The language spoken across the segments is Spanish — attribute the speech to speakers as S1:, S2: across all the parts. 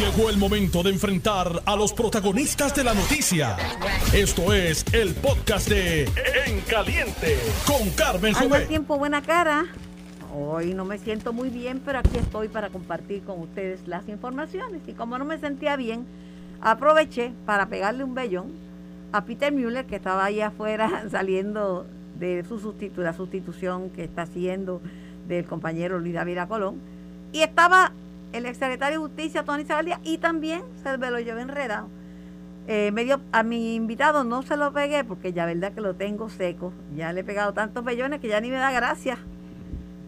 S1: Llegó el momento de enfrentar a los protagonistas de la noticia. Esto es el podcast de En Caliente con Carmen
S2: Al buen tiempo, buena cara. Hoy no me siento muy bien, pero aquí estoy para compartir con ustedes las informaciones. Y como no me sentía bien, aproveché para pegarle un bellón a Peter Müller, que estaba ahí afuera saliendo de su sustitu la sustitución que está haciendo del compañero Luis David Colón. Y estaba el exsecretario de Justicia, Tony Zagalia, y también se me lo llevé enredado. Eh, me dio- a mi invitado no se lo pegué porque ya verdad que lo tengo seco. Ya le he pegado tantos bellones que ya ni me da gracia.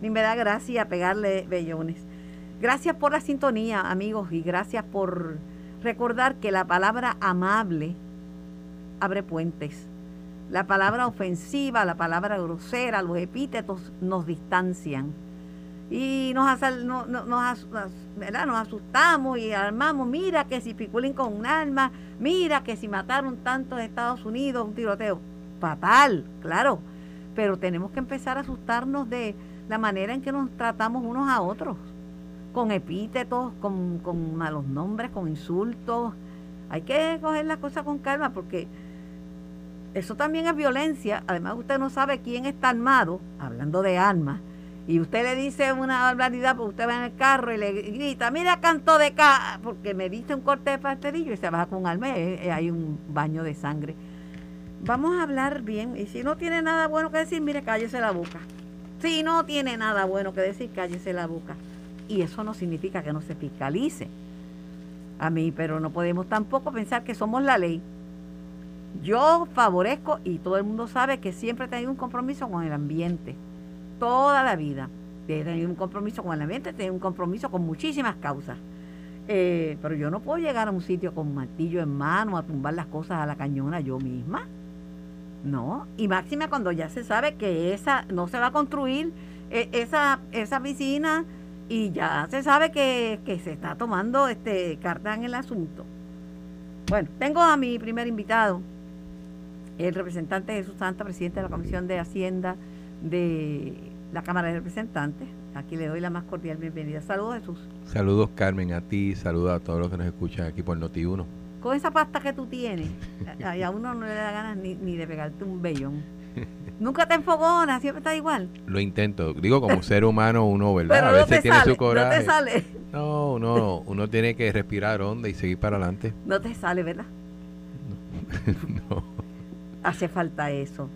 S2: Ni me da gracia pegarle bellones. Gracias por la sintonía, amigos, y gracias por recordar que la palabra amable abre puentes. La palabra ofensiva, la palabra grosera, los epítetos nos distancian. Y nos, asal- no- no- nos, asustamos y armamos, mira que si piculín con un arma, mira que si mataron tantos Estados Unidos, un tiroteo. Fatal, claro. Pero tenemos que empezar a asustarnos de la manera en que nos tratamos unos a otros. Con epítetos, con, con malos nombres, con insultos. Hay que coger las cosas con calma porque eso también es violencia. Además, usted no sabe quién está armado, hablando de armas, y usted le dice una barbaridad porque usted va en el carro y le grita, mira canto de ca, porque me diste un corte de pastelillo y se baja con un arma y hay- hay un baño de sangre. Vamos a hablar bien, y si no tiene nada bueno que decir, mire, cállese la boca. Si no tiene nada bueno que decir, cállese la boca. Y eso no significa que no se fiscalice a mí, pero no podemos tampoco pensar que somos la ley. Yo favorezco, y todo el mundo sabe que siempre he tenido un compromiso con el ambiente, toda la vida. He tenido un compromiso con el ambiente, he tenido un compromiso con muchísimas causas. Eh, pero yo no puedo llegar a un sitio con martillo en mano a tumbar las cosas a la cañona yo misma. No, y máxima cuando ya se sabe que esa no se va a construir eh, esa, esa piscina y ya se sabe que, que se está tomando este carta en el asunto. Bueno, tengo a mi primer invitado, el representante Jesús Santa, presidente de la Comisión de Hacienda de la Cámara de Representantes. Aquí le doy la más cordial bienvenida. Saludos Jesús.
S3: Saludos Carmen a ti, saludos a todos los que nos escuchan aquí por Noti1.
S2: Con esa pasta que tú tienes, a, a uno no le da ganas ni, ni de pegarte un vellón. Nunca te enfogonas, siempre está igual.
S3: Lo intento, digo como ser humano uno, ¿verdad?
S2: Pero
S3: a
S2: no
S3: veces
S2: te
S3: tiene
S2: sale,
S3: su
S2: no
S3: coraje.
S2: te sale,
S3: No, no, uno tiene que respirar honda y seguir para adelante.
S2: no te sale, ¿verdad?
S3: No.
S2: Hace falta eso.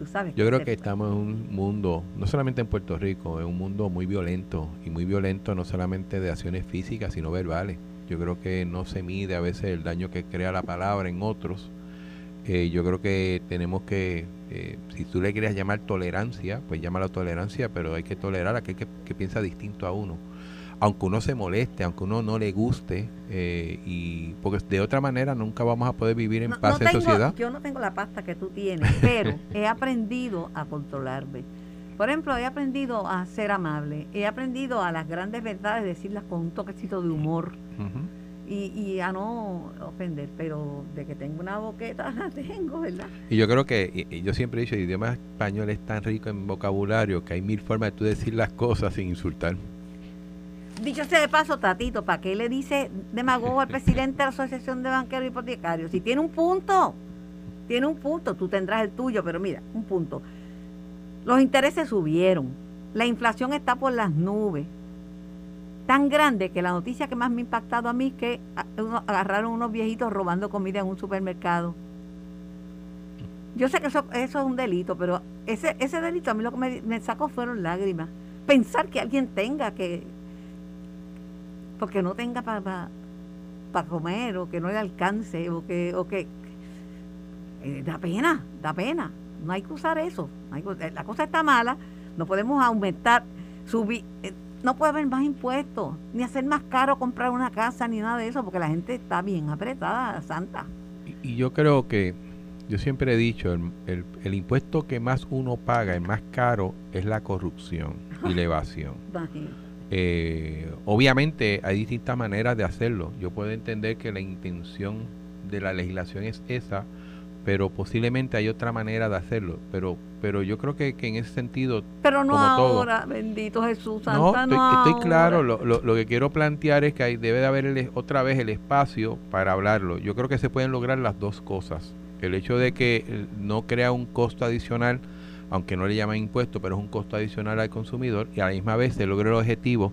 S2: Tú sabes.
S3: Yo creo que estamos en un mundo, no solamente en Puerto Rico, es un mundo muy violento y muy violento no solamente de acciones físicas, sino verbales. Yo creo que no se mide a veces el daño que crea la palabra en otros. Eh, yo creo que tenemos que, eh, si tú le quieres llamar tolerancia, pues llámala tolerancia, pero hay que tolerar a aquel que, que piensa distinto a uno. Aunque uno se moleste, aunque uno no le guste, eh, y porque de otra manera nunca vamos a poder vivir en
S2: No-
S3: paz
S2: no
S3: en
S2: tengo-
S3: sociedad.
S2: Yo no tengo la pasta que tú tienes, pero he aprendido a controlarme. Por ejemplo, he aprendido a ser amable, he aprendido a las grandes verdades decirlas con un toquecito de humor y, y a no ofender, pero de que tengo una boqueta la tengo, ¿verdad?
S3: Y yo creo que, y- y yo siempre he dicho, el idioma español es tan rico en vocabulario que hay mil formas de tú decir las cosas sin insultar.
S2: Dicho sea de paso, Tatito, ¿para qué le dice demagogo al presidente de la Asociación de Banqueros Hipotecarios? Si tiene un punto, tiene un punto, tú tendrás el tuyo, pero mira, un punto. Los intereses subieron, la inflación está por las nubes, tan grande que la noticia que más me ha impactado a mí es que a- uno- agarraron unos viejitos robando comida en un supermercado. Yo sé que eso, eso es un delito, pero ese, ese delito a mí lo que me, me sacó fueron lágrimas. Pensar que alguien tenga que, porque no tenga para comer o que no le alcance o que, o que eh, da pena, da pena. No hay que usar eso. no hay que- eh, la cosa está mala, no podemos aumentar, subir, eh, no puede haber más impuestos, ni hacer más caro comprar una casa, ni nada de eso, porque la gente está bien apretada, santa.
S3: Y, y yo creo que, yo siempre he dicho, el, el- el impuesto que más uno paga, el más caro, es la corrupción y la evasión. Eh, obviamente hay distintas maneras de hacerlo. Yo puedo entender que la intención de la legislación es esa, pero posiblemente hay otra manera de hacerlo. Pero pero yo creo que, que en ese sentido...
S2: Pero no
S3: como
S2: ahora, bendito Jesús,
S3: no,
S2: Santa,
S3: estoy,
S2: no
S3: estoy claro,
S2: ahora.
S3: lo, lo, lo que quiero plantear es que hay, debe de haber el- otra vez el espacio para hablarlo. Yo creo que se pueden lograr las dos cosas. El hecho de que eh, no crea un costo adicional, aunque no le llaman impuesto, pero es un costo adicional al consumidor, y a la misma vez se logre el objetivo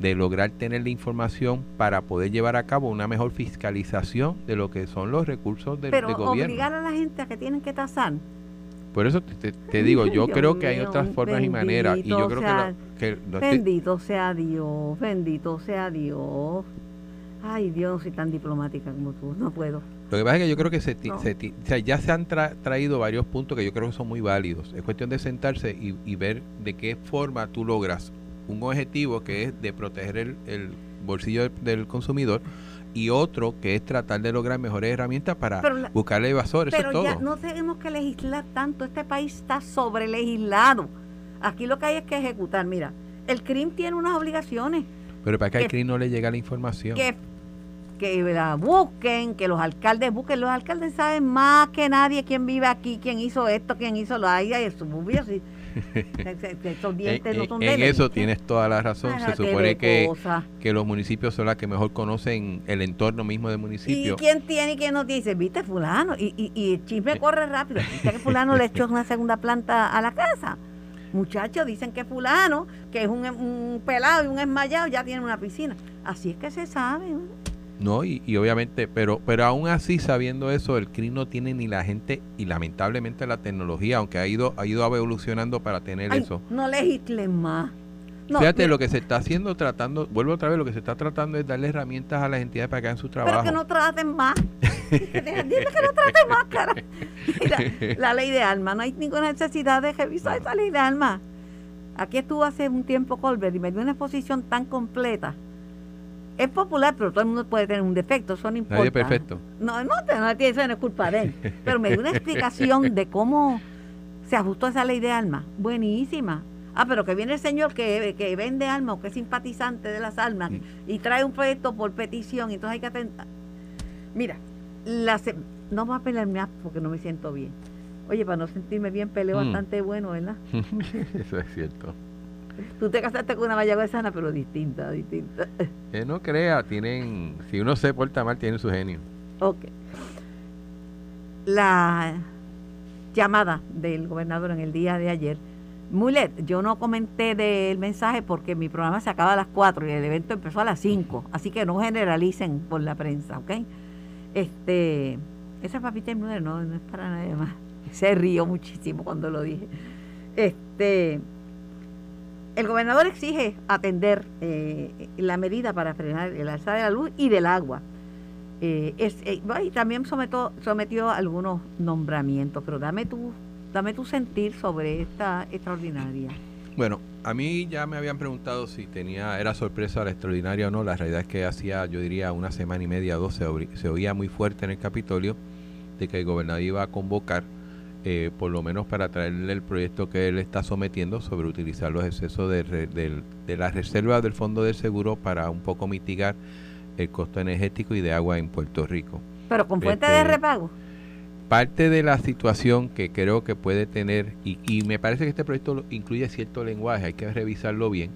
S3: de lograr tener la información para poder llevar a cabo una mejor fiscalización de lo que son los recursos del,
S2: Pero
S3: del gobierno.
S2: obligar a la gente a que tienen que tasar.
S3: Por eso te, digo, yo
S2: Dios
S3: creo que hay otras formas y maneras, y yo creo que, lo- que estoy-
S2: Bendito sea Dios, bendito sea Dios. Ay, Dios, soy tan diplomática como tú, no puedo.
S3: Lo que pasa es que yo creo que se,
S2: No.
S3: se o sea, ya se han tra- traído varios puntos que yo creo que son muy válidos. Es cuestión de sentarse y, y ver de qué forma tú logras un objetivo que es de proteger el, el bolsillo del, del consumidor y otro que es tratar de lograr mejores herramientas para
S2: la-
S3: buscarle evasores. Eso es
S2: ya
S3: todo.
S2: no tenemos que legislar tanto, este país está sobre legislado. Aquí lo que hay es que ejecutar. Mira, el CRIM tiene unas obligaciones
S3: Pero para que al
S2: que-
S3: CRIM no le llega la información.
S2: que, que la busquen, que los alcaldes busquen. Los alcaldes saben más que nadie quién vive aquí, quién hizo esto, quién hizo lo ahí, y muy bien, sí. Esos
S3: En,
S2: dientes no
S3: en-
S2: son
S3: en
S2: de
S3: eso tienes toda la razón. Se supone que, que los municipios son las que mejor conocen el entorno mismo del
S2: ¿Y
S3: municipio.
S2: quién tiene y quién no? Dice, viste fulano, y, y, y el chisme corre rápido. ¿Viste que fulano le echó una segunda planta a la casa? Muchachos, dicen que fulano, que es un, un pelado y un esmayado, ya tiene una piscina. Así es que se sabe. ¿no?
S3: No, y, y obviamente, pero pero aún así sabiendo eso, el CRIM no tiene ni la gente y lamentablemente la tecnología, aunque ha ido ha ido evolucionando para tener
S2: Ay,
S3: eso.
S2: no legislen más. No,
S3: Fíjate,
S2: mira,
S3: lo que se está haciendo, tratando, vuelvo otra vez, lo que se está tratando es darle herramientas a las entidades para que hagan su
S2: pero
S3: trabajo.
S2: que no traten más. Dile que no traten más, cara. Mira, la ley de alma, no hay ninguna necesidad de revisar esa ley de alma. Aquí estuvo hace un tiempo Colbert y me dio una exposición tan completa. Es popular, pero todo el mundo puede tener un defecto, eso no importa.
S3: Nadie es perfecto.
S2: No, no, no tiene eso no es culpa de él. Pero me dio una explicación de cómo se ajustó esa ley de alma. Buenísima. Ah, pero que viene el señor que, que vende alma o que es simpatizante de las almas
S3: Mm.
S2: y trae un proyecto por petición, entonces hay que atentar. Mira, la se- no voy a pelear más porque no me siento bien. Oye, para no sentirme bien, peleo
S3: Mm.
S2: bastante bueno, ¿verdad?
S3: eso es cierto.
S2: Tú te casaste con una mayagüezana, pero distinta, distinta.
S3: Que no crea, tienen, si uno se porta mal, tienen su genio.
S2: Ok. La llamada del gobernador en el día de ayer. Mulet, yo no comenté del mensaje porque mi programa se acaba a las 4 y el evento empezó a las 5, así que no generalicen por la prensa, ¿ok? Este, esa papita Muller no, no es para nadie más. Se rió muchísimo cuando lo dije. Este, el gobernador exige atender eh, la medida para frenar el alza de la luz y del agua. Eh, es, eh, y también sometió, sometió algunos nombramientos, pero dame tu, dame tu sentir sobre esta extraordinaria.
S3: Bueno, a mí ya me habían preguntado si tenía era sorpresa la extraordinaria o no. La realidad es que hacía, yo diría, una semana y media, dos, se oía muy fuerte en el Capitolio de que el gobernador iba a convocar, eh, por lo menos para traerle el proyecto que él está sometiendo sobre utilizar los excesos de, re- del- de las reservas del Fondo del Seguro para un poco mitigar el costo energético y de agua en Puerto Rico.
S2: Pero con fuente
S3: Este,
S2: de repago.
S3: Parte de la situación que creo que puede tener, y, y me parece que este proyecto incluye cierto lenguaje, hay que revisarlo bien,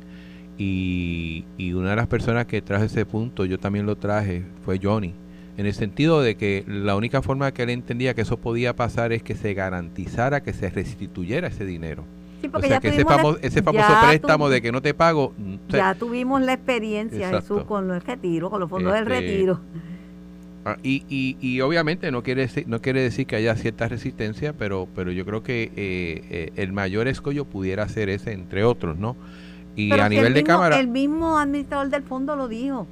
S3: y, y una de las personas que trajo ese punto, yo también lo traje, fue Johnny, en el sentido de que la única forma que él entendía que eso podía pasar es que se garantizara que se restituyera ese dinero.
S2: Sí,
S3: O sea, que ese,
S2: tuvimos la-
S3: famo- ese famoso préstamo
S2: tu-
S3: de que no te pago, mm, o sea,
S2: Ya tuvimos la experiencia,
S3: Exacto.
S2: Jesús, con el retiro, con los fondos del
S3: Este,
S2: retiro.
S3: Ah, y, y, y obviamente no quiere decir, no quiere decir que haya cierta resistencia, pero pero yo creo que eh, eh, el mayor escollo pudiera ser ese, entre otros, ¿no? Y
S2: Pero
S3: a
S2: si
S3: nivel
S2: el
S3: de cámara,
S2: El mismo administrador del fondo lo dijo,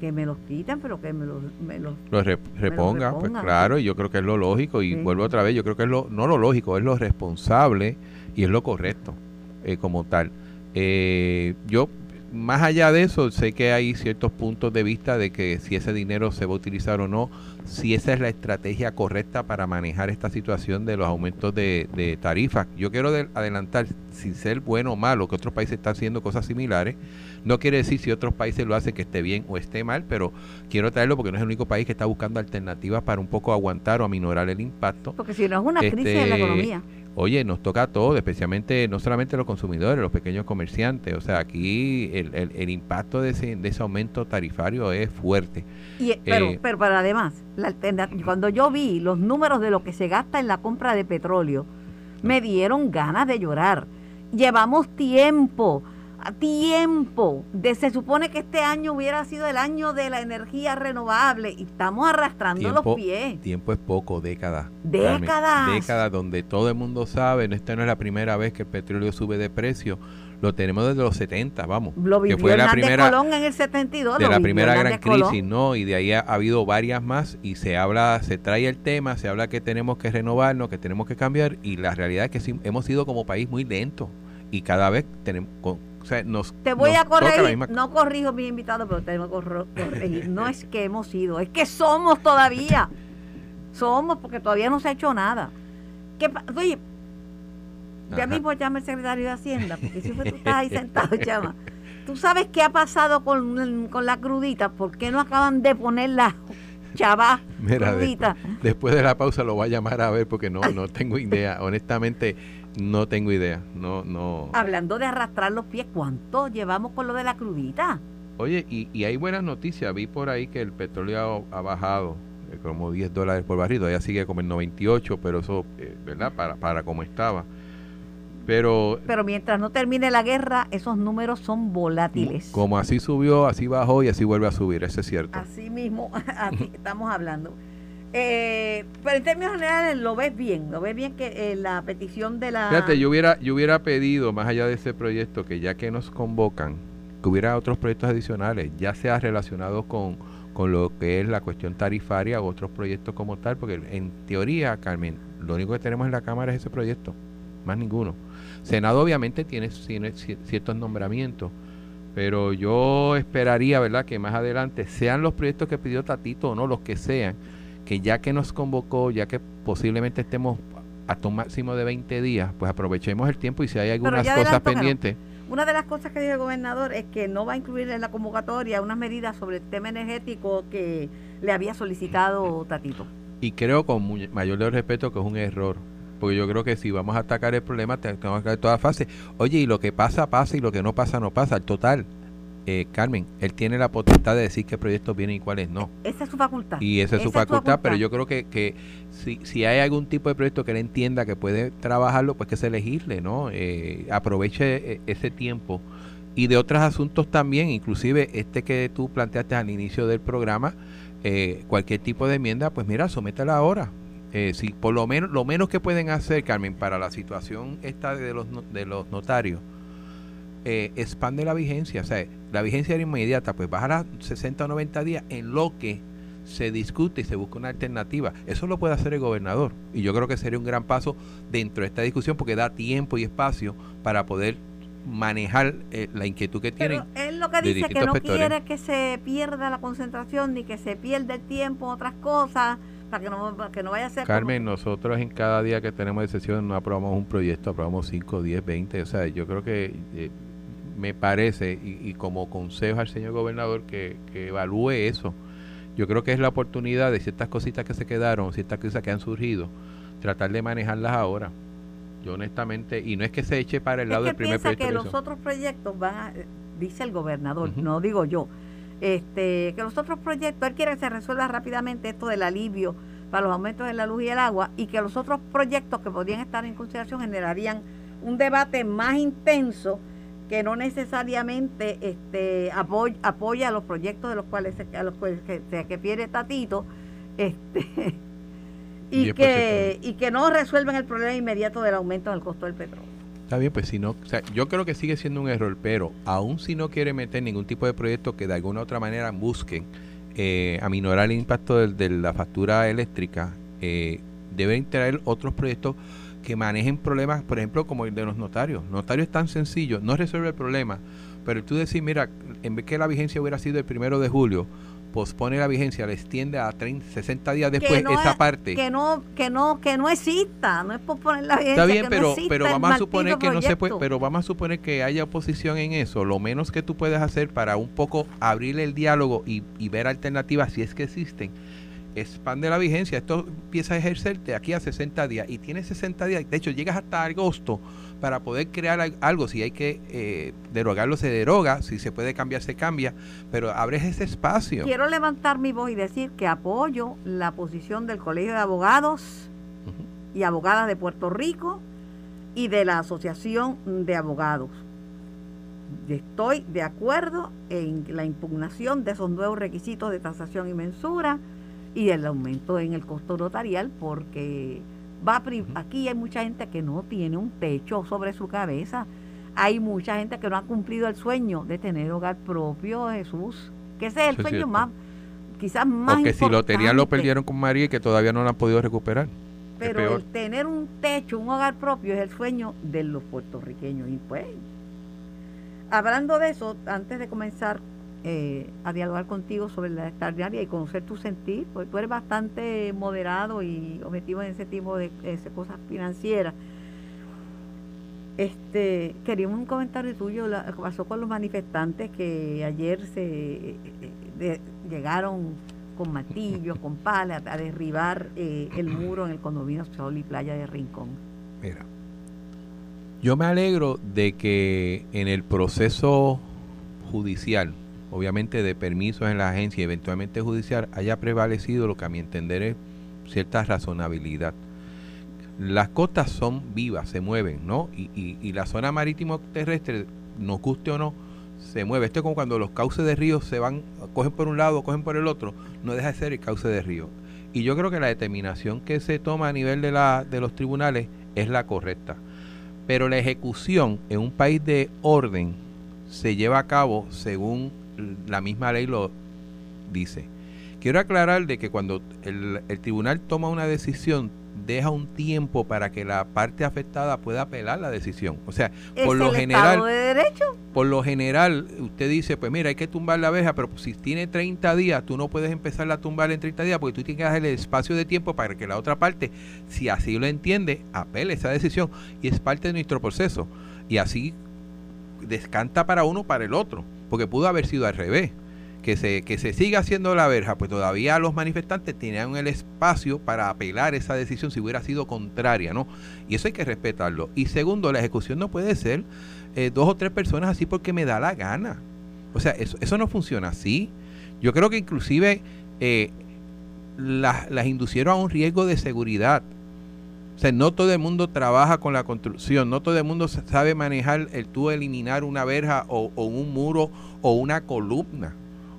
S2: que me los quitan, pero que me los... Me los
S3: lo re- reponga, pues claro, y yo creo que es lo lógico, y
S2: Sí.
S3: vuelvo otra vez, yo creo que es lo, no lo lógico, es lo responsable y es lo correcto eh, como tal. Eh, yo más allá de eso, sé que hay ciertos puntos de vista de que si ese dinero se va a utilizar o no, si esa es la estrategia correcta para manejar esta situación de los aumentos de, de tarifas. Yo quiero adelantar, sin ser bueno o malo, que otros países están haciendo cosas similares. No quiere decir si otros países lo hacen que esté bien o esté mal, pero quiero traerlo porque no es el único país que está buscando alternativas para un poco aguantar o aminorar el impacto.
S2: Porque si no es una crisis en la este, economía
S3: oye, nos toca a todos, especialmente no solamente los consumidores, los pequeños comerciantes. O sea, aquí el, el, impacto de ese, de ese, aumento tarifario es fuerte.
S2: Y, eh, pero, pero, pero además, la cuando yo vi los números de lo que se gasta en la compra de petróleo, me dieron ganas de llorar. Llevamos tiempo tiempo. De, se supone que este año hubiera sido el año de la energía renovable y estamos arrastrando los pies.
S3: Tiempo es poco, décadas.
S2: Décadas.
S3: Décadas donde todo el mundo sabe, esta no es la primera vez que el petróleo sube de precio. Lo tenemos desde los 70, vamos.
S2: Lo que fue la primera Colón en el 72.
S3: De la primera gran crisis, ¿no? Y de ahí ha, habido varias más y se habla, se trae el tema, se habla que tenemos que renovarnos, que tenemos que cambiar y la realidad es que sí, hemos sido como país muy lento y cada vez tenemos
S2: te voy a corregir, no corrijo mi invitado, pero tengo que corregir. No es que hemos sido, es que somos todavía. Somos porque todavía no se ha hecho nada. ¿Qué Oye, ya mismo llama el secretario de Hacienda, porque si fue tú estás ahí sentado, llama. ¿Tú sabes qué ha pasado con, la crudita? ¿Por qué no acaban de poner la chava crudita?
S3: Después, de la pausa lo voy a llamar a ver porque no, no tengo idea. Honestamente, no tengo idea, no, no.
S2: Hablando de arrastrar los pies, ¿cuánto llevamos con lo de la crudita?
S3: Oye, y, y hay buenas noticias. Vi por ahí que el petróleo ha, bajado eh, como 10 dólares por barril. Todavía sigue como el 98, pero eso, eh, ¿verdad? Para, para como estaba. Pero,
S2: pero mientras no termine la guerra, esos números son volátiles.
S3: Como así subió, así bajó y así vuelve a subir, eso es cierto.
S2: Así mismo, así estamos hablando. Eh, pero en términos generales lo ves bien, lo ves bien que eh, la petición de la...
S3: Fíjate, yo hubiera, yo hubiera pedido, más allá de ese proyecto, que ya que nos convocan, que hubiera otros proyectos adicionales, ya sea relacionados con, con lo que es la cuestión tarifaria o otros proyectos como tal, porque en teoría, Carmen, lo único que tenemos en la Cámara es ese proyecto, más ninguno. Senado obviamente tiene, tiene ciertos nombramientos, pero yo esperaría, ¿verdad?, que más adelante sean los proyectos que pidió Tatito o no, los que sean, que ya que nos convocó, ya que posiblemente estemos hasta un máximo de 20 días, pues aprovechemos el tiempo y si hay algunas cosas pendientes.
S2: Una de las cosas que dijo el gobernador es que no va a incluir en la convocatoria unas medidas sobre el tema energético que le había solicitado Tatito.
S3: Y creo con mayor respeto que es un error. Porque yo creo que si vamos a atacar el problema, tenemos que ver toda fase. Oye, y lo que pasa, pasa, y lo que no pasa, no pasa. El total, eh, Carmen, él tiene la potestad de decir qué proyectos vienen y cuáles no.
S2: Esa es su facultad.
S3: Y esa es, su, facultad, pero yo creo que, que si, si hay algún tipo de proyecto que él entienda que puede trabajarlo, pues que se elegirle, ¿no? Eh, aproveche eh, ese tiempo. Y de otros asuntos también, inclusive este que tú planteaste al inicio del programa, cualquier tipo de enmienda, pues mira, sométela ahora. si por lo menos, lo menos que pueden hacer, Carmen, para la situación esta de los, de los notarios, eh, expande la vigencia. O sea, la vigencia era inmediata, pues baja a 60 o 90 días en lo que se discute y se busca una alternativa. Eso lo puede hacer el gobernador. Y yo creo que sería un gran paso dentro de esta discusión porque da tiempo y espacio para poder manejar eh, la inquietud que tienen.
S2: Pero él lo que dice que no quiere que se pierda la concentración ni que se pierda el tiempo otras cosas para que no, que no vaya a ser.
S3: Carmen, nosotros en cada día que tenemos de sesión no aprobamos un proyecto, aprobamos 5, 10, 20. O sea, yo creo que eh, me parece, y, como consejo al señor gobernador, que, evalúe eso. Yo creo que es la oportunidad de ciertas cositas que se quedaron, ciertas cosas que han surgido, tratar de manejarlas ahora. Yo honestamente, y no es que se eche para el lado del primer proyecto.
S2: que los otros proyectos van a, dice el gobernador, no digo yo, este, que los otros proyectos, él quiere que se resuelva rápidamente esto del alivio para los aumentos de la luz y el agua y que los otros proyectos que podrían estar en consideración generarían un debate más intenso que no necesariamente este, apoya, los proyectos de los cuales se, a los cuales que, que pierde Tatito este, y, que, y que no resuelven el problema inmediato del aumento del costo del petróleo.
S3: Está bien, pues si no, o sea, yo creo que sigue siendo un error, pero aún si no quiere meter ningún tipo de proyecto que de alguna u otra manera busquen eh, aminorar el impacto de, la factura eléctrica, eh, deben traer otros proyectos que manejen problemas, por ejemplo, como el de los notarios. Notario es tan sencillo, no resuelve el problema, Pero tú decir, mira, en vez que la vigencia hubiera sido el primero de julio, pospone la vigencia, le extiende a 30, 60 días después esa parte.
S2: Que no, que no, que no exista, no es posponer la vigencia.
S3: Está bien, pero, pero vamos a suponer que no se puede, pero vamos a suponer que haya oposición en eso. Lo menos que tú puedes hacer para un poco abrir el diálogo y, y ver alternativas si es que existen expande la vigencia. Esto empieza a ejercerte aquí a 60 días y tienes 60 días. De hecho, llegas hasta agosto para poder crear algo. Si hay que eh, derogarlo, se deroga. Si se puede cambiar, se cambia. Pero abres ese espacio.
S2: Quiero levantar mi voz y decir que apoyo la posición del Colegio de Abogados y Abogadas de Puerto Rico y de la Asociación de Abogados. Estoy de acuerdo en la impugnación de esos nuevos requisitos de tasación y mensura y el aumento en el costo notarial porque va aquí hay mucha gente que no tiene un techo sobre su cabeza. Hay mucha gente que no ha cumplido el sueño de tener hogar propio, Jesús. Que ese es el sueño más, quizás más
S3: Porque si lo tenían lo perdieron con María y que todavía no lo han podido recuperar.
S2: Pero el tener un techo, un hogar propio es el sueño de los puertorriqueños. Y pues, hablando de eso, antes de comenzar eh, a dialogar contigo sobre la extraordinaria y conocer tu sentir, porque tú eres bastante moderado y objetivo en ese tipo de, cosas financieras. Este, queríamos un comentario tuyo, que pasó con los manifestantes que ayer se eh, llegaron con martillos, con palas, a derribar eh, el muro en el condominio Sol y Playa de Rincón.
S3: Mira, yo me alegro de que en el proceso judicial, obviamente de permisos en la agencia y eventualmente judicial, haya prevalecido lo que a mi entender es cierta razonabilidad. Las costas son vivas, se mueven, ¿no? Y, y, la zona marítimo terrestre, nos guste o no, se mueve. Esto es como cuando los cauces de río se van, cogen por un lado, cogen por el otro, no deja de ser el cauce de río. Y yo creo que la determinación que se toma a nivel de, la, de los tribunales es la correcta. Pero la ejecución en un país de orden se lleva a cabo según la misma ley lo dice. Quiero aclarar de que cuando el, tribunal toma una decisión, deja un tiempo para que la parte afectada pueda apelar la decisión. O sea, por lo general,
S2: de
S3: por lo general, usted dice, pues mira, hay que tumbar la abeja, pero si tiene 30 días, tú no puedes empezar a tumbar en 30 días porque tú tienes que darle espacio de tiempo para que la otra parte, si así lo entiende, apele esa decisión y es parte de nuestro proceso. Y así descanta para uno para el otro porque pudo haber sido al revés. Que se, que se siga haciendo la verja, pues todavía los manifestantes tenían el espacio para apelar esa decisión si hubiera sido contraria, ¿no? Y eso hay que respetarlo. Y segundo, la ejecución no puede ser eh, dos o tres personas así porque me da la gana. O sea, eso, eso no funciona así. Yo creo que inclusive eh, las, las inducieron a un riesgo de seguridad. O sea, no todo el mundo trabaja con la construcción, no todo el mundo sabe manejar el tú eliminar una verja o, un muro o una columna.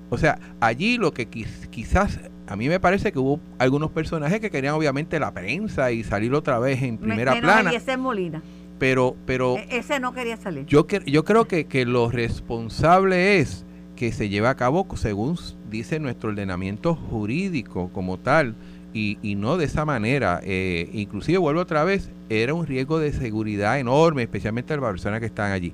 S3: O sea, allí lo que quizás a mí me parece que hubo algunos personajes que querían obviamente la prensa y salir otra vez en primera me, plana.
S2: ese Molina.
S3: Pero, pero
S2: e, ese no quería salir.
S3: Yo, yo creo que, que lo responsable es que se lleve a cabo según dice nuestro ordenamiento jurídico como tal y, no de esa manera. Eh, inclusive, vuelvo otra vez, era un riesgo de seguridad enorme, especialmente para las personas que están allí.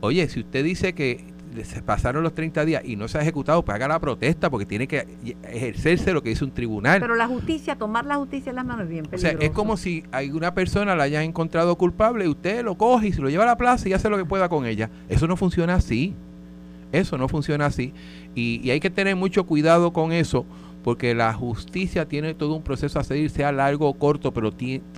S3: Oye, si usted dice que se pasaron los 30 días y no se ha ejecutado, pues haga la protesta porque tiene que ejercerse lo que dice un tribunal.
S2: Pero la justicia, tomar la justicia en las manos es bien peligroso.
S3: O sea, es como si alguna persona la haya encontrado culpable y usted lo coge y se lo lleva a la plaza y hace lo que pueda con ella. Eso no funciona así. Eso no funciona así. Y, y hay que tener mucho cuidado con eso porque la justicia tiene todo un proceso a seguir, sea largo o corto, pero,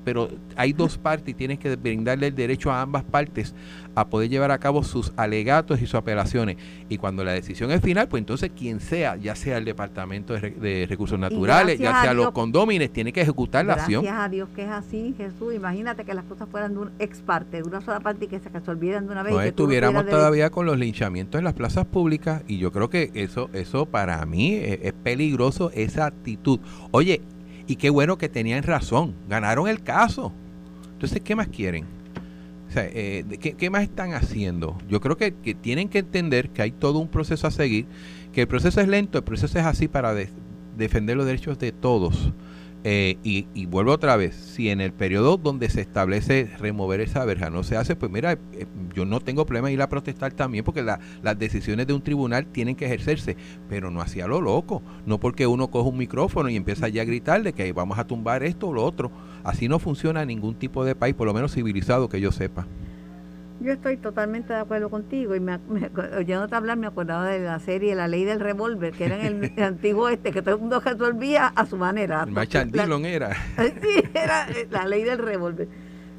S3: pero hay dos partes y tienes que brindarle el derecho a ambas partes a poder llevar a cabo sus alegatos y sus apelaciones. Y cuando la decisión es final, pues entonces quien sea, ya sea el Departamento de, Recursos Naturales, ya sea los condómines, tiene que ejecutar la acción.
S2: Gracias a Dios que es así, Jesús. Imagínate que las cosas fueran de un ex parte, de una sola parte y que se, que olviden de una vez.
S3: No estuviéramos todavía con los linchamientos en las plazas públicas y yo creo que eso, eso para mí es peligroso, esa actitud. Oye, y qué bueno que tenían razón, ganaron el caso. Entonces, ¿qué más quieren? Eh, ¿qué, más están haciendo? Yo creo que, tienen que entender que hay todo un proceso a seguir, que el proceso es lento, el proceso es así para defender los derechos de todos. Eh, y, vuelvo otra vez, si en el periodo donde se establece remover esa verja no se hace, pues mira, eh, yo no tengo problema ir a protestar también porque las decisiones de un tribunal tienen que ejercerse, pero no hacía lo loco, no porque uno coge un micrófono y empieza ya a gritar de que vamos a tumbar esto o lo otro. Así no funciona ningún tipo de país, por lo menos civilizado que yo sepa.
S2: Yo estoy totalmente de acuerdo contigo y me, me, oyéndote hablar me acordaba de la serie La Ley del Revólver, que era en el, antiguo este, que todo el mundo resolvía a su manera.
S3: Dillon era.
S2: Sí, era eh, la Ley del Revólver.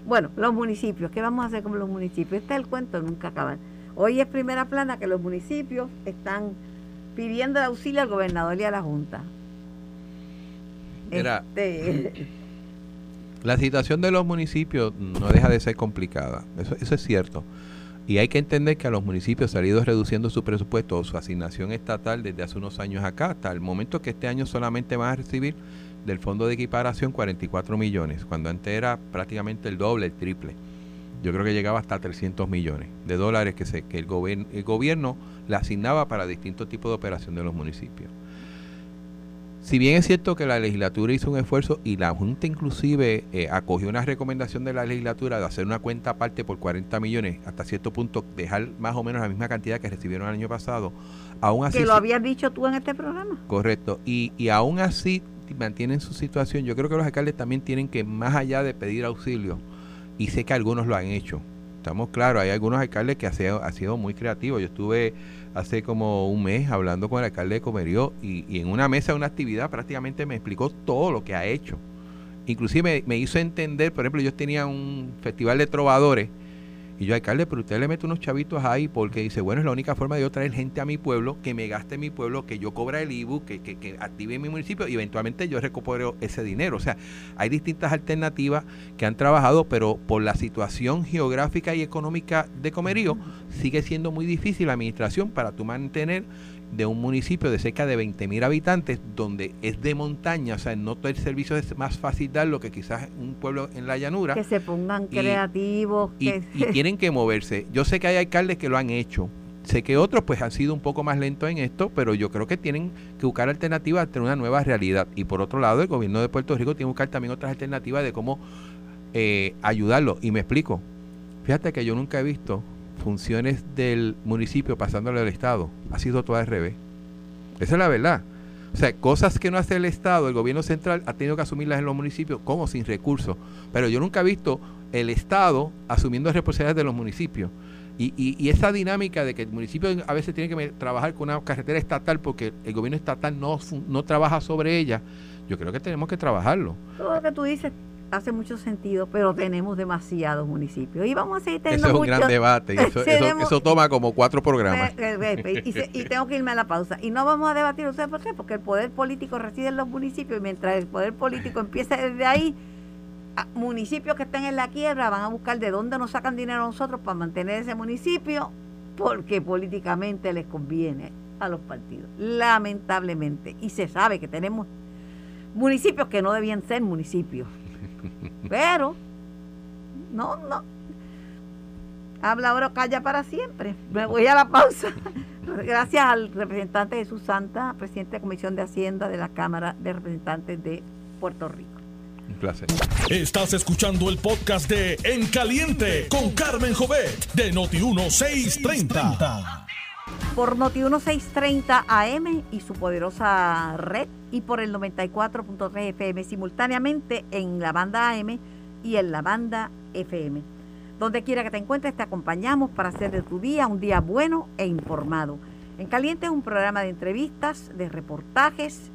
S2: Bueno, los municipios, ¿qué vamos a hacer con los municipios? Este es el cuento, nunca acaban. Hoy es primera plana que los municipios están pidiendo el auxilio al gobernador y a la Junta.
S3: Era, este, la situación de los municipios no deja de ser complicada, eso, eso es cierto. Y hay que entender que a los municipios se ha ido reduciendo su presupuesto o su asignación estatal desde hace unos años acá, hasta el momento que este año solamente van a recibir del fondo de equiparación 44 millones, cuando antes era prácticamente el doble, el triple. Yo creo que llegaba hasta 300 millones de dólares que, se, que el, el gobierno le asignaba para distintos tipos de operación de los municipios. Si bien es cierto que la legislatura hizo un esfuerzo y la Junta inclusive eh, acogió una recomendación de la legislatura de hacer una cuenta aparte por 40 millones, hasta cierto punto dejar más o menos la misma cantidad que recibieron el año pasado, aún así...
S2: Que lo habías dicho tú en este programa.
S3: Correcto. Y, y aún así mantienen su situación. Yo creo que los alcaldes también tienen que, más allá de pedir auxilio, y sé que algunos lo han hecho, estamos claros, hay algunos alcaldes que ha sido, ha sido muy creativo. Yo estuve hace como un mes hablando con el alcalde de Comerío y, en una mesa de una actividad prácticamente me explicó todo lo que ha hecho. Inclusive me, hizo entender, por ejemplo, yo tenía un festival de trovadores y yo, alcalde, pero usted le mete unos chavitos ahí porque dice, bueno, es la única forma de yo traer gente a mi pueblo, que me gaste mi pueblo, que yo cobra el IBU, que, que, que active mi municipio y eventualmente yo recupero ese dinero. O sea, hay distintas alternativas que han trabajado, pero por la situación geográfica y económica de Comerío, sigue siendo muy difícil la administración para tu mantener de un municipio de cerca de 20 mil habitantes, donde es de montaña, o sea, no todo el servicio es más fácil darlo que quizás un pueblo en la llanura.
S2: Que se pongan creativos.
S3: Y,
S2: que
S3: y tienen que moverse. Yo sé que hay alcaldes que lo han hecho. Sé que otros pues han sido un poco más lentos en esto, pero yo creo que tienen que buscar alternativas ante una nueva realidad. Y por otro lado, el gobierno de Puerto Rico tiene que buscar también otras alternativas de cómo eh, ayudarlo. Y me explico. Fíjate que yo nunca he visto funciones del municipio pasándole al Estado. Ha sido todo al revés. Esa es la verdad. O sea, cosas que no hace el Estado, el gobierno central ha tenido que asumirlas en los municipios como sin recursos. Pero yo nunca he visto el Estado asumiendo responsabilidades de los municipios. Y, y, y, esa dinámica de que el municipio a veces tiene que trabajar con una carretera estatal porque el gobierno estatal no, no trabaja sobre ella, yo creo que tenemos que trabajarlo.
S2: Todo lo que tú dices hace mucho sentido, pero tenemos demasiados municipios. Y vamos a seguir
S3: teniendo Eso es un gran debate. Eso, eso, eso, toma como cuatro programas.
S2: Y, y, y, tengo que irme a la pausa. Y no vamos a debatir, ¿usted por qué? Porque el poder político reside en los municipios y mientras el poder político empieza desde ahí, municipios que estén en la quiebra van a buscar de dónde nos sacan dinero a nosotros para mantener ese municipio, porque políticamente les conviene a los partidos, lamentablemente. Y se sabe que tenemos municipios que no debían ser municipios. Pero, no, no. Habla ahora o calla para siempre. Me voy a la pausa. Gracias al representante Jesús Santa, presidente de la Comisión de Hacienda de la Cámara de Representantes de Puerto Rico.
S3: Un placer.
S1: Estás escuchando el podcast de En Caliente con Carmen Jovet de Noti1630.
S2: Por Noti1630 AM y su poderosa red y por el 94.3 FM simultáneamente en la banda AM y en la banda FM. Donde quiera que te encuentres, te acompañamos para hacer de tu día un día bueno e informado. En Caliente es un programa de entrevistas, de reportajes,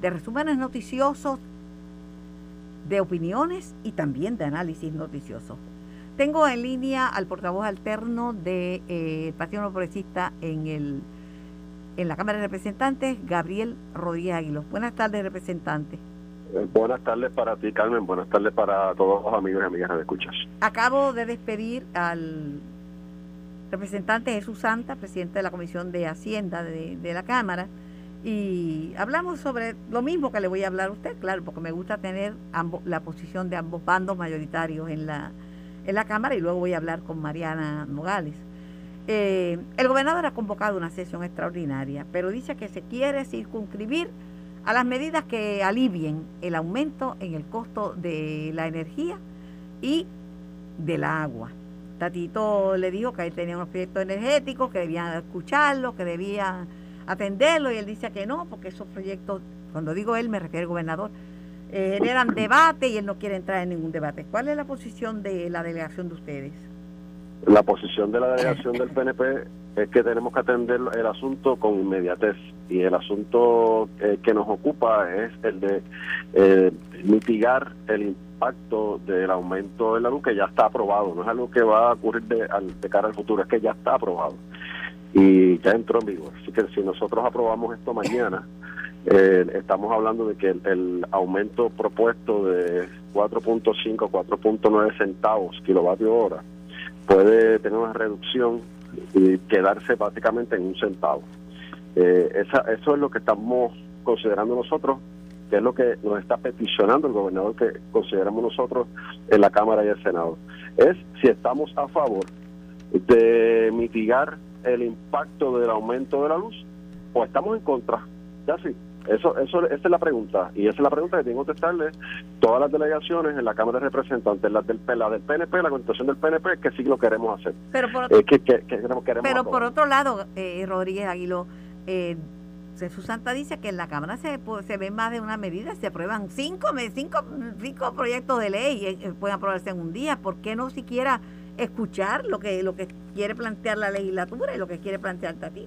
S2: de resúmenes noticiosos, de opiniones y también de análisis noticioso. Tengo en línea al portavoz alterno del de, eh, Partido No Progresista en, el, en la Cámara de Representantes, Gabriel Rodríguez Aguilos. Buenas tardes, representante.
S4: Eh, buenas tardes para ti, Carmen. Buenas tardes para todos los amigos y amigas de escuchas.
S2: Acabo de despedir al representante Jesús Santa, presidente de la Comisión de Hacienda de, de la Cámara y hablamos sobre lo mismo que le voy a hablar a usted, claro, porque me gusta tener ambos, la posición de ambos bandos mayoritarios en la, en la Cámara y luego voy a hablar con Mariana Nogales. Eh, el gobernador ha convocado una sesión extraordinaria, pero dice que se quiere circunscribir a las medidas que alivien el aumento en el costo de la energía y del agua. Tatito le dijo que él tenía unos proyectos energéticos, que debían escucharlo, que debían atenderlo, y él dice que no, porque esos proyectos, cuando digo él me refiero al gobernador, eh, generan debate y él no quiere entrar en ningún debate. ¿Cuál es la posición de la delegación de ustedes?
S4: La posición de la delegación del PNP es que tenemos que atender el asunto con inmediatez y el asunto eh, que nos ocupa es el de eh, mitigar el impacto del aumento de la luz que ya está aprobado, no es algo que va a ocurrir de, de cara al futuro, es que ya está aprobado y ya entró en vigor. Así que si nosotros aprobamos esto mañana, eh, estamos hablando de que el, aumento propuesto de 4.5, 4.9 centavos kilovatio hora puede tener una reducción y quedarse básicamente en un centavo. Eh, esa, eso es lo que estamos considerando nosotros, que es lo que nos está peticionando el gobernador que consideramos nosotros en la Cámara y el Senado. Es si estamos a favor de mitigar el impacto del aumento de la luz o estamos en contra. Ya sí. Eso, eso, esa es la pregunta. Y esa es la pregunta que tengo que contestarle todas las delegaciones en la Cámara de Representantes, las del, la del PNP, la constitución del PNP, que sí lo queremos hacer.
S2: Pero por otro,
S4: eh, que, que, queremos,
S2: pero por otro lado, eh, Rodríguez Aguilo, eh, Jesús Santa dice que en la Cámara se, se ven más de una medida, se aprueban cinco, cinco, cinco proyectos de ley, eh, pueden aprobarse en un día. ¿Por qué no siquiera escuchar lo que, lo que quiere plantear la legislatura y lo que quiere plantear Tati?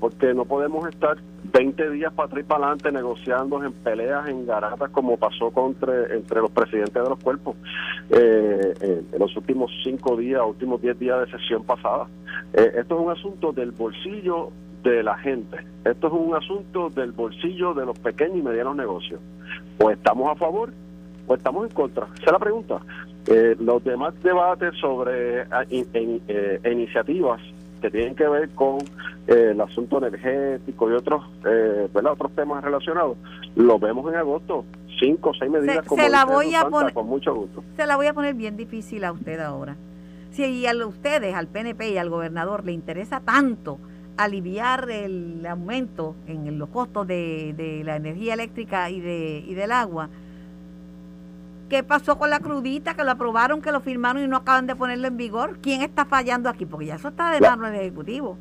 S4: Porque no podemos estar 20 días para atrás y para adelante negociando en peleas, en garatas, como pasó contra, entre los presidentes de los cuerpos eh, eh, en los últimos cinco días, últimos 10 días de sesión pasada. Eh, esto es un asunto del bolsillo de la gente. Esto es un asunto del bolsillo de los pequeños y medianos negocios. O estamos a favor o estamos en contra. Esa es la pregunta. Los demás debates sobre iniciativas que tienen que ver con eh, el asunto energético y otros eh, otros temas relacionados, lo vemos en agosto, cinco o seis medidas
S2: se,
S4: como
S2: se la voy a poner,
S4: con mucho gusto.
S2: Se la voy a poner bien difícil a usted ahora. Si a ustedes, al PNP y al gobernador, le interesa tanto aliviar el aumento en los costos de, de la energía eléctrica y, de, y del agua, ¿Qué pasó con la crudita? Que lo aprobaron, que lo firmaron y no acaban de ponerlo en vigor. ¿Quién está fallando aquí? Porque ya eso está de mano del Ejecutivo.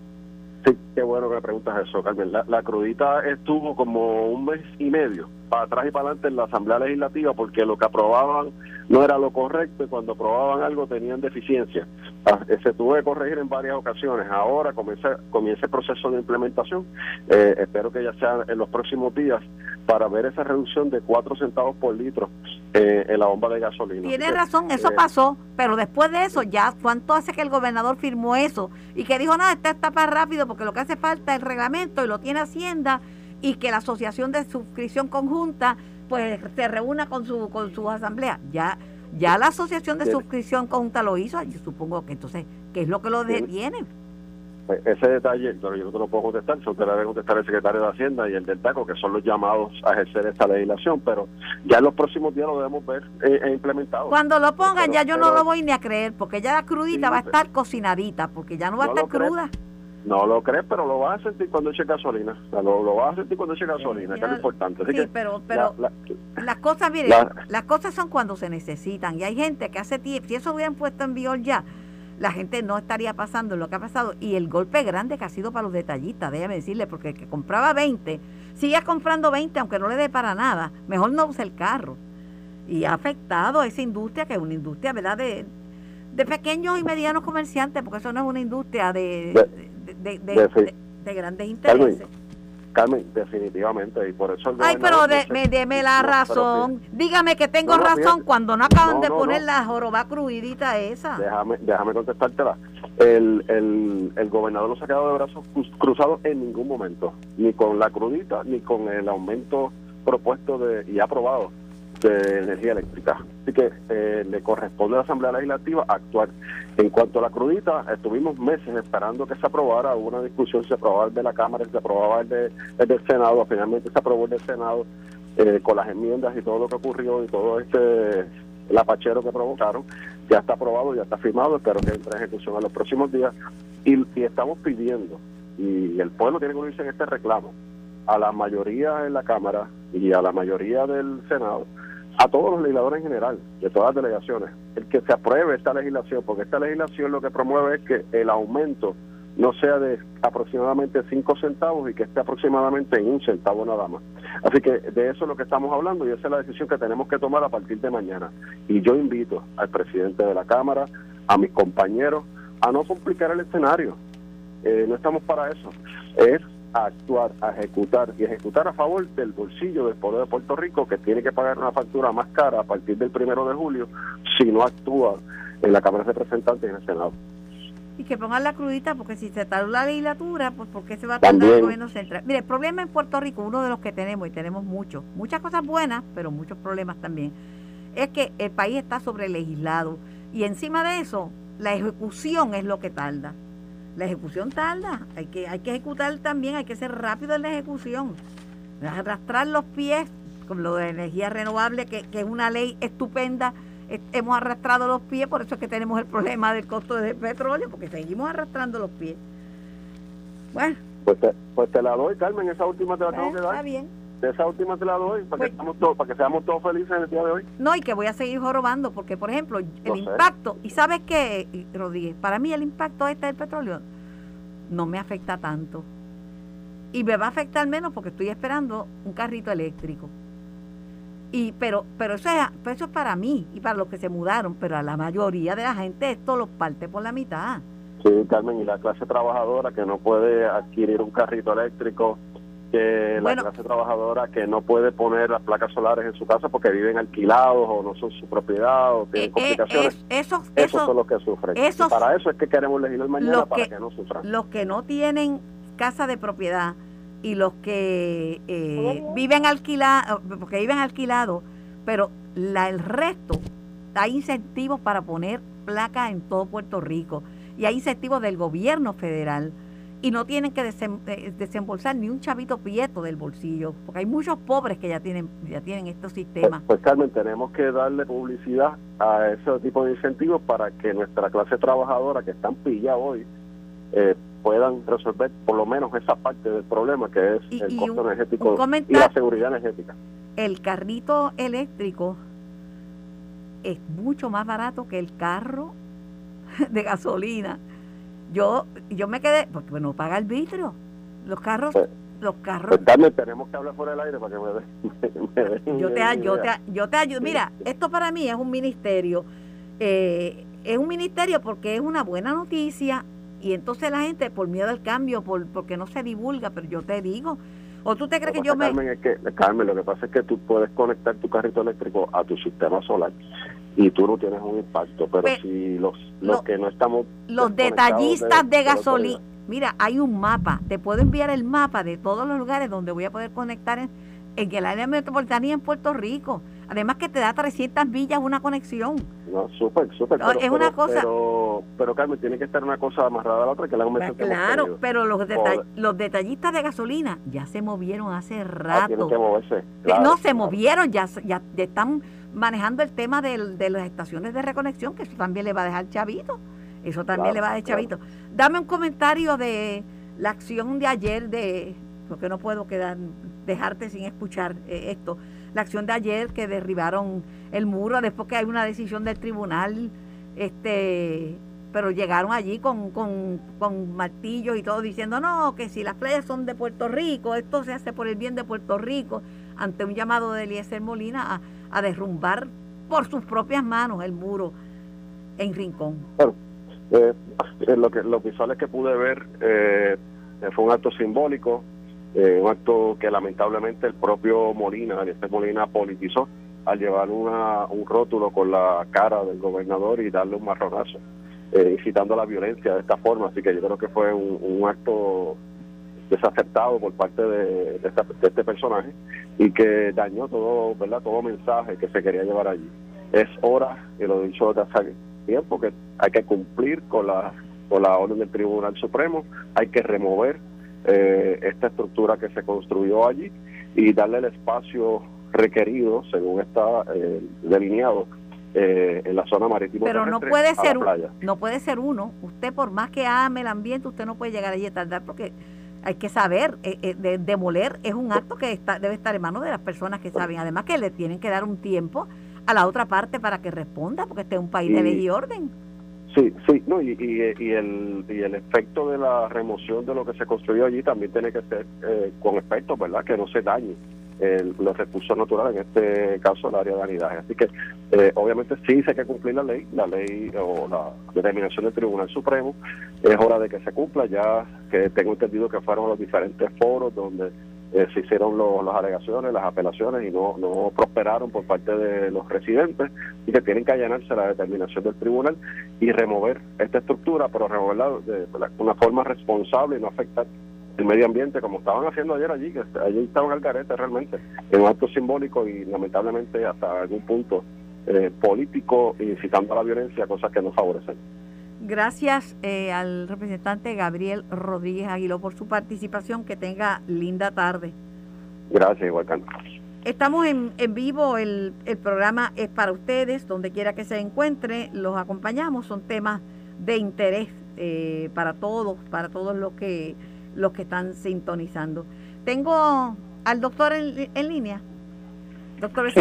S4: Sí, qué bueno que me preguntas eso, Carmen. La, crudita estuvo como un mes y medio para atrás y para adelante en la Asamblea Legislativa porque lo que aprobaban no era lo correcto y cuando aprobaban algo tenían deficiencia. Ah, eh, se tuvo que corregir en varias ocasiones. Ahora comienza, comienza el proceso de implementación. Eh, espero que ya sea en los próximos días para ver esa reducción de 4 centavos por litro eh, en la bomba de gasolina.
S2: Tiene razón, eso pasó, pero después de eso, ya, ¿cuánto hace que el gobernador firmó eso? Y que dijo, no, está para rápido porque lo que hace falta es el reglamento y lo tiene Hacienda y que la asociación de suscripción conjunta pues se reúna con su con su asamblea. Ya ya la asociación de suscripción conjunta lo hizo, yo supongo que entonces, ¿qué es lo que lo detiene?
S4: Pues, ese detalle, yo no te lo puedo contestar, eso te lo debe contestar el secretario de Hacienda y el del TACO, que son los llamados a ejercer esta legislación, pero ya en los próximos días lo debemos ver eh, e implementado.
S2: Cuando lo pongan ya yo no lo voy ni a creer, porque ya la crudita va a estar cocinadita, porque ya no va a estar cruda.
S4: No lo crees, pero lo vas a sentir cuando eche gasolina. lo, vas a sentir cuando eche gasolina, que es lo importante.
S2: sí, pero, pero las cosas, mire, las cosas son cuando se necesitan. Y hay gente que hace tiempo, si eso hubieran puesto en vigor ya, la gente no estaría pasando lo que ha pasado. Y el golpe grande que ha sido para los detallistas, déjame decirle, porque el que compraba 20, sigue comprando 20 aunque no le dé para nada. Mejor no use el carro. Y ha afectado a esa industria, que es una industria, ¿verdad?, de, de pequeños y medianos comerciantes, porque eso no es una industria de de, de, grandes intereses.
S4: Carmen, definitivamente, y por eso...
S2: Ay, pero me deme la razón. Dígame que tengo razón cuando no acaban de poner la joroba crudita esa.
S4: Déjame, déjame contestártela. El, el, el gobernador no se ha quedado de brazos cruzados en ningún momento, ni con la crudita, ni con el aumento propuesto de y aprobado de energía eléctrica. Así que eh, le corresponde a la Asamblea Legislativa actuar. En cuanto a la crudita, estuvimos meses esperando que se aprobara, hubo una discusión, se aprobaba el de la Cámara, se aprobaba el, de, el del Senado, finalmente se aprobó el del Senado eh, con las enmiendas y todo lo que ocurrió y todo este el apachero que provocaron, ya está aprobado, ya está firmado, espero que entre en ejecución en los próximos días. Y, y estamos pidiendo, y el pueblo tiene que unirse en este reclamo, a la mayoría en la Cámara y a la mayoría del Senado, a todos los legisladores en general, de todas las delegaciones, el que se apruebe esta legislación, porque esta legislación lo que promueve es que el aumento no sea de aproximadamente 5 centavos y que esté aproximadamente en un centavo nada más. Así que de eso es lo que estamos hablando y esa es la decisión que tenemos que tomar a partir de mañana. Y yo invito al presidente de la Cámara, a mis compañeros, a no complicar el escenario. Eh, no estamos para eso. Es actuar, a ejecutar y ejecutar a favor del bolsillo del pueblo de Puerto Rico que tiene que pagar una factura más cara a partir del primero de julio si no actúa en la Cámara de Representantes y en el Senado.
S2: Y que pongan la crudita, porque si se tardó la legislatura, pues ¿por qué se va a tardar el gobierno central? Mire, el problema en Puerto Rico, uno de los que tenemos, y tenemos muchos, muchas cosas buenas, pero muchos problemas también, es que el país está sobre legislado. Y encima de eso, la ejecución es lo que tarda. La ejecución tarda, hay que, hay que ejecutar también, hay que ser rápido en la ejecución. Arrastrar los pies, con lo de energía renovable, que, que es una ley estupenda, hemos arrastrado los pies, por eso es que tenemos el problema del costo del petróleo, porque seguimos arrastrando los pies. Bueno.
S4: Pues te, pues te la doy, Carmen, esa última te la tengo que dar.
S2: Está bien.
S4: Esa última te la doy para, que, pues todos, para que seamos todos felices en el día de hoy.
S2: No, y que voy a seguir jorobando, porque por ejemplo, el impacto, y sabes qué, Rodríguez, para mí el impacto este del petróleo no me afecta tanto. Y me va a afectar menos porque estoy esperando un carrito eléctrico. Y, pero pero eso, es, eso es para mí y para los que se mudaron, pero a la mayoría de la gente esto los parte por la mitad.
S4: Sí, Carmen, y la clase trabajadora que no puede adquirir un carrito eléctrico, que la clase trabajadora que no puede poner las placas solares en su casa porque viven alquilados o no son su propiedad o tienen eh, eh, complicaciones.
S2: eso,
S4: esos son los que sufren. para eso es que queremos legislar mañana para que, no sufran.
S2: Los que no tienen casa de propiedad y los que eh, viven alquilados, porque viven alquilados, pero la, el resto hay incentivos para poner placas en todo Puerto Rico y hay incentivos del gobierno federal y no tienen que eh, desembolsar ni un chavito prieto del bolsillo, porque hay muchos pobres que ya tienen ya tienen estos sistemas.
S4: Pues, pues Carmen, tenemos que darle publicidad a ese tipo de incentivos para que nuestra clase trabajadora que están pilla hoy eh, puedan resolver por lo menos esa parte del problema que es el costo energético y la seguridad energética.
S2: El carrito eléctrico es mucho más barato que el carro de gasolina. Yo yo me quedé, porque no paga el vitrio. Los carros, pues, los carros.
S4: Pues tenemos que hablar fuera del aire para que me,
S2: den. yo, te, yo, te, yo te ayudo. Mira, esto para mí es un ministerio. Eh, es un ministerio porque es una buena noticia y entonces la gente, por miedo al cambio, por porque no se divulga, pero yo te digo, ¿o tú te crees que yo me...?
S4: Es que, Carmen, lo que pasa es que tú puedes conectar tu carrito eléctrico a tu sistema solar y tú no tienes un impacto, pero, si los, los que no estamos...
S2: Los detallistas de, gasolina... Mira, hay un mapa, te puedo enviar el mapa de todos los lugares donde voy a poder conectar en, en el área metropolitana y en Puerto Rico. Además que te da 300 villas una conexión.
S4: No, súper, súper.
S2: es una cosa...
S4: Pero, Carmen, tiene que estar una cosa amarrada a la otra que la
S2: pues Claro, pero los, los detallistas de gasolina ya se movieron hace ah, rato.
S4: que moverse.
S2: no, se movieron, ya, ya, están manejando el tema de, de las estaciones de reconexión, que eso también le va a dejar chavito. Eso también le va a dejar chavito. Dame un comentario de la acción de ayer de porque no puedo quedar dejarte sin escuchar eh, esto la acción de ayer que derribaron el muro después que hay una decisión del tribunal, este, pero llegaron allí con, con, con martillos y todo diciendo, no, que si las playas son de Puerto Rico, esto se hace por el bien de Puerto Rico, ante un llamado de Eliezer Molina a, a derrumbar por sus propias manos el muro en Rincón.
S4: Bueno, eh, lo que, los visuales que pude ver eh, fue un acto simbólico, eh, un acto que lamentablemente el propio Molina, este Molina politizó al llevar una, un rótulo con la cara del gobernador y darle un marronazo, eh, incitando a la violencia de esta forma. Así que yo creo que fue un, acto desacertado por parte de, este personaje y que dañó todo, ¿verdad? Todo mensaje que se quería llevar allí. Es hora, y lo he dicho desde hace tiempo, que hay que cumplir con la, con la orden del Tribunal Supremo, hay que remover eh, esta estructura que se construyó allí y darle el espacio requerido según está eh, delineado eh, en la zona marítima
S2: pero no puede ser no puede ser uno usted por más que ame el ambiente usted no puede llegar allí a tardar porque hay que saber, eh, eh, demoler es un acto que está, debe estar en manos de las personas que saben. Además que le tienen que dar un tiempo a la otra parte para que responda, porque este es un país de ley y orden.
S4: Sí, sí, no, y, y, el, y el efecto de la remoción de lo que se construyó allí también tiene que ser eh, con efecto, ¿verdad? Que no se dañe los recursos naturales, en este caso el área de anidaje. Así que eh, obviamente sí se hay que cumplir la ley, la ley o la determinación del Tribunal Supremo. Es hora de que se cumpla, ya que tengo entendido que fueron los diferentes foros donde eh, se hicieron las alegaciones, las apelaciones y no, no prosperaron por parte de los residentes y que tienen que allanarse la determinación del tribunal y remover esta estructura, pero removerla de, una forma responsable y no afectar el medio ambiente, como estaban haciendo ayer allí, que allí estaban al carete realmente, en un acto simbólico y lamentablemente hasta algún punto eh, político incitando a la violencia, cosas que no favorecen.
S2: Gracias eh, al representante Gabriel Rodríguez Aguiló por su participación. Que tenga linda tarde.
S4: Gracias, igual
S2: Estamos en, en vivo, el, el, programa es para ustedes, donde quiera que se encuentre, los acompañamos, son temas de interés eh, para todos, para todos los que los que están sintonizando. Tengo al doctor en, línea. Doctor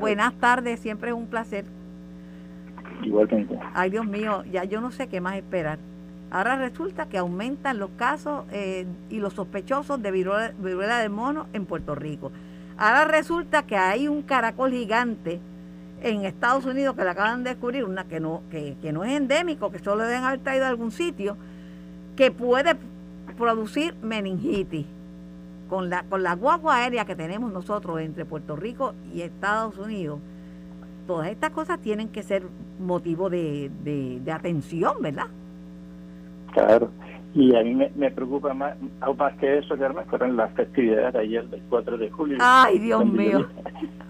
S2: buenas tardes. siempre es un placer.
S5: Igualmente.
S2: Ay, Dios mío, ya yo no sé qué más esperar. Ahora resulta que aumentan los casos eh, y los sospechosos de viruela, viruela del mono en Puerto Rico. Ahora resulta que hay un caracol gigante en Estados Unidos que le acaban de descubrir, una que no, que, que no es endémico, que solo deben haber traído a algún sitio, que puede producir meningitis. Con la, con la guagua aérea que tenemos nosotros entre Puerto Rico y Estados Unidos, todas estas cosas tienen que ser motivo de, de, atención, ¿verdad?
S5: Claro. Y a mí me, preocupa más, aún más que eso, Carmen, fueron las festividades de ayer del 4 de julio.
S2: Ay, Dios mío.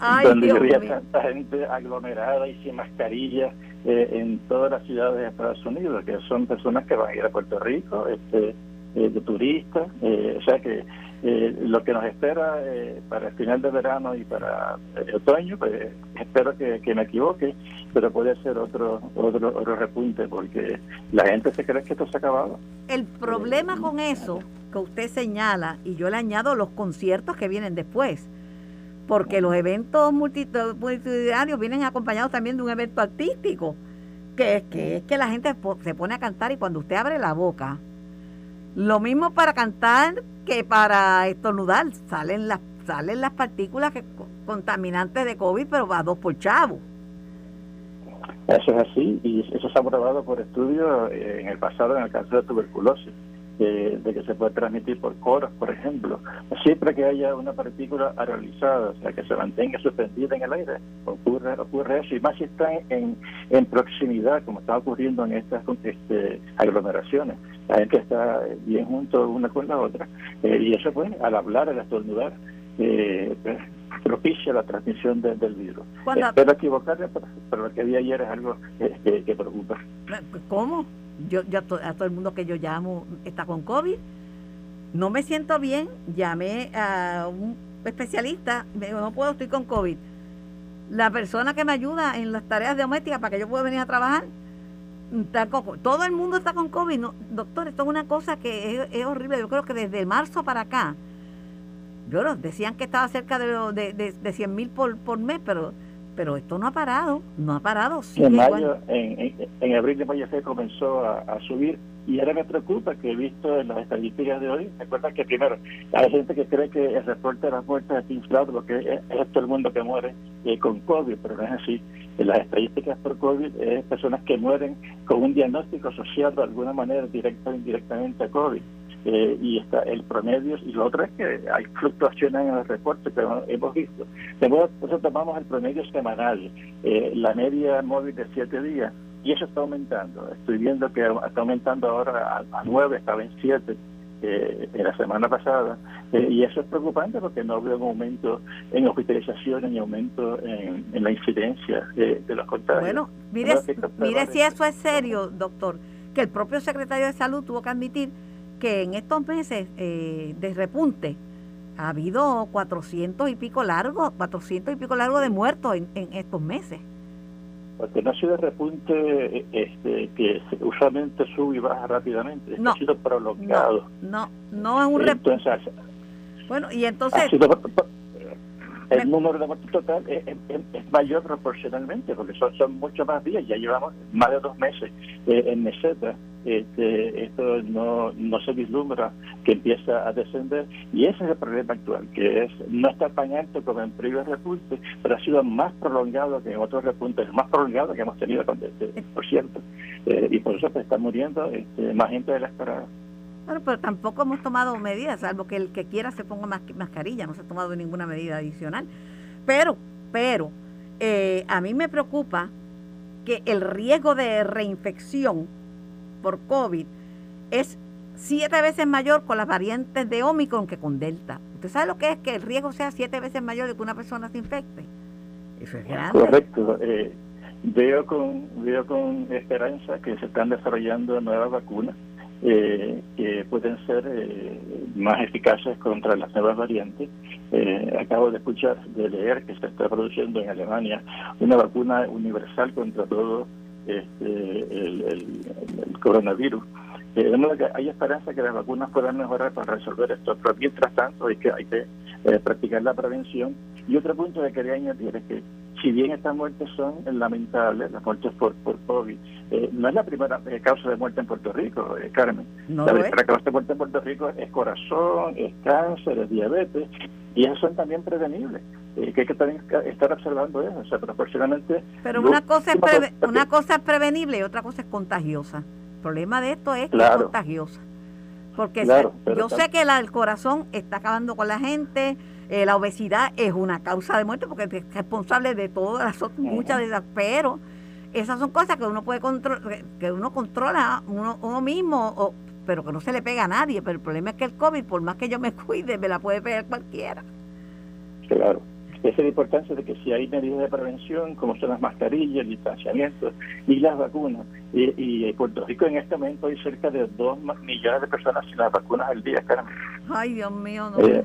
S5: Ay, donde Dios había tanta gente aglomerada y sin mascarilla eh, en todas las ciudades de Estados Unidos, que son personas que van a ir a Puerto Rico, este eh, de turistas, eh, o sea que eh, lo que nos espera para el final de verano y para el otoño, pues espero que, me equivoque, pero puede ser otro, otro, otro repunte porque la gente se cree que esto se ha acabado.
S2: El problema con eso que usted señala, y yo le añado los conciertos que vienen después, porque los eventos multitudinarios vienen acompañados también de un evento artístico, que es que, es que la gente se pone a cantar y cuando usted abre la boca, lo mismo para cantar que para estornudar. Salen las, salen las partículas que, contaminantes de COVID, pero va a dos por chavo.
S5: Eso es así y eso se ha probado por estudios eh, en el pasado en el caso de tuberculosis de que se puede transmitir por coros, por ejemplo. Siempre que haya una partícula aerolizada, o sea, que se mantenga suspendida en el aire, ocurre, ocurre eso, y más si está en, en proximidad, como está ocurriendo en estas este, aglomeraciones. La gente está bien junto una con la otra, eh, y eso, pues, al hablar, al estornudar, eh, pues, propicia la transmisión del virus. Espero equivocarme, pero, lo que vi ayer es algo que, que preocupa.
S2: ¿Cómo? Yo, a todo el mundo que yo llamo está con COVID. No me siento bien, llamé a un especialista, me dijo, no puedo, estoy con COVID. La persona que me ayuda en las tareas domésticas para que yo pueda venir a trabajar, está todo el mundo está con COVID. No, doctor, esto es una cosa que es, horrible. Yo creo que desde marzo para acá, yo decían que estaba cerca de, de, de, de 100 mil por, por mes, pero pero esto no ha parado, no ha parado.
S5: en, mayo, en, en, abril de mayo se comenzó a, subir y ahora me preocupa que he visto en las estadísticas de hoy, recuerda que primero hay gente que cree que el reporte de las muertes es inflado, porque es, es todo el mundo que muere eh, con COVID, pero no es así. En las estadísticas por COVID es personas que mueren con un diagnóstico asociado de alguna manera directa o indirectamente a COVID. Eh, y está el promedio y lo otro es que hay fluctuaciones en el reporte que hemos visto. De modo, nosotros tomamos el promedio semanal, eh, la media móvil de siete días, y eso está aumentando. Estoy viendo que está aumentando ahora a, nueve, estaba en siete. Eh, en la semana pasada y eso es preocupante porque no veo un aumento en hospitalización ni aumento en, la incidencia de los contagios.
S2: Bueno, mire, mire si eso es serio, doctor, que el propio secretario de Salud tuvo que admitir que en estos meses eh, de repunte ha habido 400 y pico largos, 400 y pico largos de muertos en, estos meses.
S5: porque no ha sido repunte este, que usualmente sube y baja rápidamente,
S2: no,
S5: ha sido prolongado.
S2: No, no, es un repunte. Bueno, y entonces
S5: el número de muertos total es, mayor proporcionalmente, porque son, son muchos más días, ya llevamos más de dos meses eh, en meseta, este, esto no, no se vislumbra que empieza a descender, y ese es el problema actual, que es no está tan como en previos repuntes, pero ha sido más prolongado que en otros repuntes, más prolongado que hemos tenido, por cierto, eh, y por eso pues, está muriendo este, más gente de la esperada.
S2: Bueno, pero tampoco hemos tomado medidas, salvo que el que quiera se ponga mascarilla, no se ha tomado ninguna medida adicional. Pero, pero, eh, a mí me preocupa que el riesgo de reinfección por COVID es siete veces mayor con las variantes de Omicron que con Delta. ¿Usted sabe lo que es que el riesgo sea siete veces mayor de que una persona se infecte?
S5: Eso es grande. Correcto. Eh, veo con veo con esperanza que se están desarrollando nuevas vacunas eh, que pueden ser eh, más eficaces contra las nuevas variantes. Eh, acabo de escuchar, de leer que se está produciendo en Alemania una vacuna universal contra todo este, el, coronavirus. de modo que hay esperanza que las vacunas puedan mejorar para resolver esto, pero mientras tanto hay que, hay que practicar la prevención. Y otro punto que quería añadir es que si bien estas muertes son lamentables, las muertes por, por COVID, eh, no es la primera eh, causa de muerte en Puerto Rico, eh, Carmen. la primera causa de muerte en Puerto Rico es corazón, es cáncer, es diabetes, y esas son también prevenibles. que hay que también estar observando eso, o sea, proporcionalmente...
S2: Pero una cosa, es una cosa es prevenible y otra cosa es contagiosa. El problema de esto es que es contagiosa. Porque yo sé que la, el corazón está acabando con la gente, eh, la obesidad es una causa de muerte porque es responsable de todas las muchas de esas, pero esas son cosas que uno puede controlar, que uno controla uno, uno mismo, o, pero que no se le pega a nadie. Pero el problema es que el COVID, por más que yo me cuide, me la puede pegar cualquiera.
S5: Claro. Esa es la importancia de que si hay medidas de prevención, como son las mascarillas, el distanciamiento y las vacunas, y, y Puerto Rico en este momento hay cerca de 2 millones de personas sin las vacunas al día, Carmen.
S2: Ay, Dios mío, no.
S5: Eh,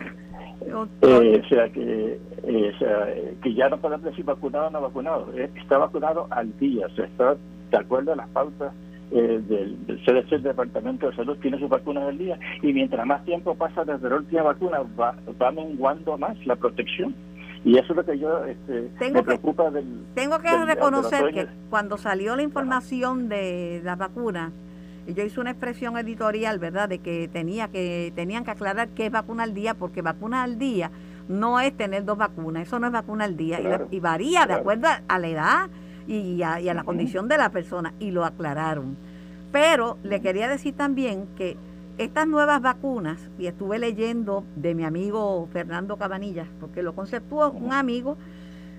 S5: eh, o sea que eh, o sea, que ya no podemos decir vacunado o no vacunado. Eh, está vacunado al día o sea está de acuerdo a las pautas del, del, CDC el Departamento de Salud tiene sus vacunas al día y mientras más tiempo pasa desde la última vacuna va, va menguando más la protección. Y eso es lo que yo este, me preocupa del
S2: tengo que reconocer que cuando salió la información de la vacuna yo hice una expresión editorial, ¿verdad?, de que tenía que tenían que aclarar qué es vacuna al día, porque vacuna al día no es tener dos vacunas, eso no es vacuna al día y, varía de acuerdo a, la edad y a, la condición de la persona y lo aclararon. Pero le quería decir también que estas nuevas vacunas, y estuve leyendo de mi amigo Fernando Cabanillas, porque lo conceptuó un amigo,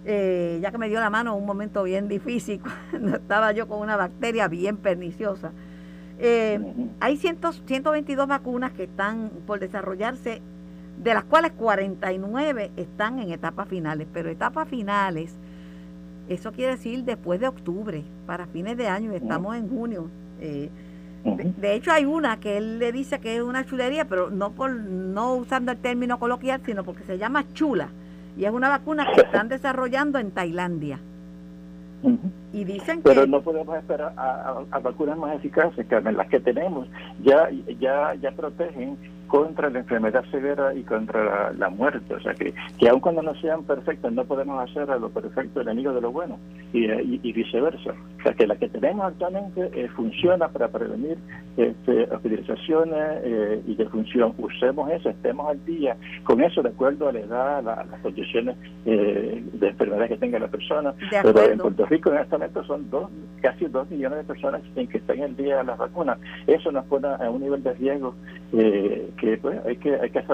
S2: eh, ya que me dio la mano en un momento bien difícil, cuando estaba yo con una bacteria bien perniciosa. Eh, hay 122 vacunas que están por desarrollarse, de las cuales 49 están en etapas finales, pero etapas finales, eso quiere decir después de octubre, para fines de año, estamos en junio. Eh, de, hecho hay una que él le dice que es una chulería, pero no por no usando el término coloquial, sino porque se llama chula y es una vacuna que están desarrollando en Tailandia. Y dicen
S5: Pero no podemos esperar a, vacunas más eficaces, Carmen. Las que tenemos ya, ya, ya protegen contra la enfermedad severa y contra la, muerte. O sea, que, que aun cuando no sean perfectas, no podemos hacer a lo perfecto enemigo de lo bueno y, y, viceversa. O sea, que la que tenemos actualmente eh, funciona para prevenir este, hospitalizaciones eh, y defunción. Usemos eso, estemos al día con eso de acuerdo a la edad, las condiciones eh, de enfermedad que tenga la persona. Pero en Puerto Rico en este momento son dos, casi dos millones de personas que están al día de las vacunas. Eso nos pone a un nivel de riesgo eh, que pues, hay que hay que.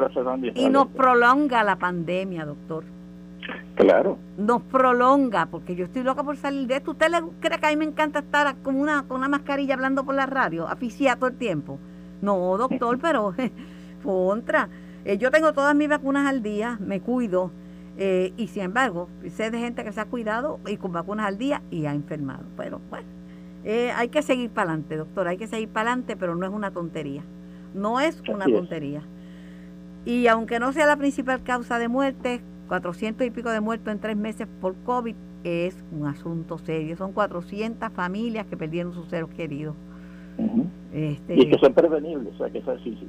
S2: Y, nos prolonga la pandemia, doctor.
S5: Claro.
S2: Nos prolonga, porque yo estoy loca por salir de esto. ¿Usted le cree que a mí me encanta estar con una, con una mascarilla hablando por la radio, aficiada todo el tiempo? No, doctor, pero contra. Eh, yo tengo todas mis vacunas al día, me cuido, eh, y sin embargo, sé de gente que se ha cuidado y con vacunas al día y ha enfermado. Pero bueno, eh, hay que seguir para adelante, doctor, hay que seguir para adelante, pero no es una tontería. No es una tontería. Y aunque no sea la principal causa de muerte, 400 y pico de muertos en tres meses por COVID es un asunto serio. Son 400 familias que perdieron sus seres queridos.
S5: Este, y que son prevenibles, o sea, que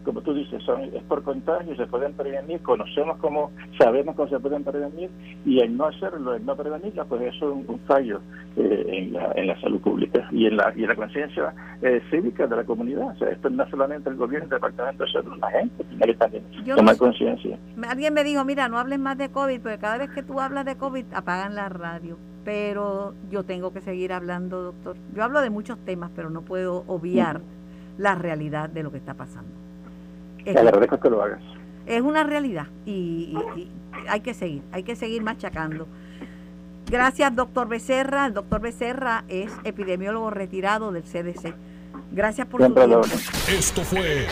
S5: como tú dices, son, es por contagio, se pueden prevenir, conocemos cómo, sabemos cómo se pueden prevenir, y el no hacerlo, el no prevenirla, pues eso es un, fallo eh, en, la, en la salud pública y en la, y en la conciencia eh, cívica de la comunidad. O sea, esto no es solamente el gobierno, el departamento de salud, la gente tiene que también tomar conciencia.
S2: Alguien me dijo, mira, no hables más de COVID, porque cada vez que tú hablas de COVID apagan la radio pero yo tengo que seguir hablando, doctor. Yo hablo de muchos temas, pero no puedo obviar la realidad de lo que está pasando.
S5: Es, agradezco que lo hagas.
S2: Es una realidad y, hay que seguir, hay que seguir machacando. Gracias, doctor Becerra. El doctor Becerra es epidemiólogo retirado del CDC. Gracias por su tiempo.
S1: Esto fue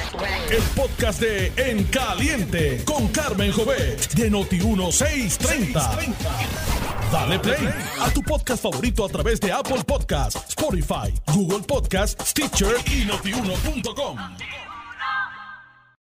S1: el podcast de En Caliente con Carmen Jovet de Noti1630. Dale play a tu podcast favorito a través de Apple Podcasts, Spotify, Google Podcasts, Stitcher y notiuno.com.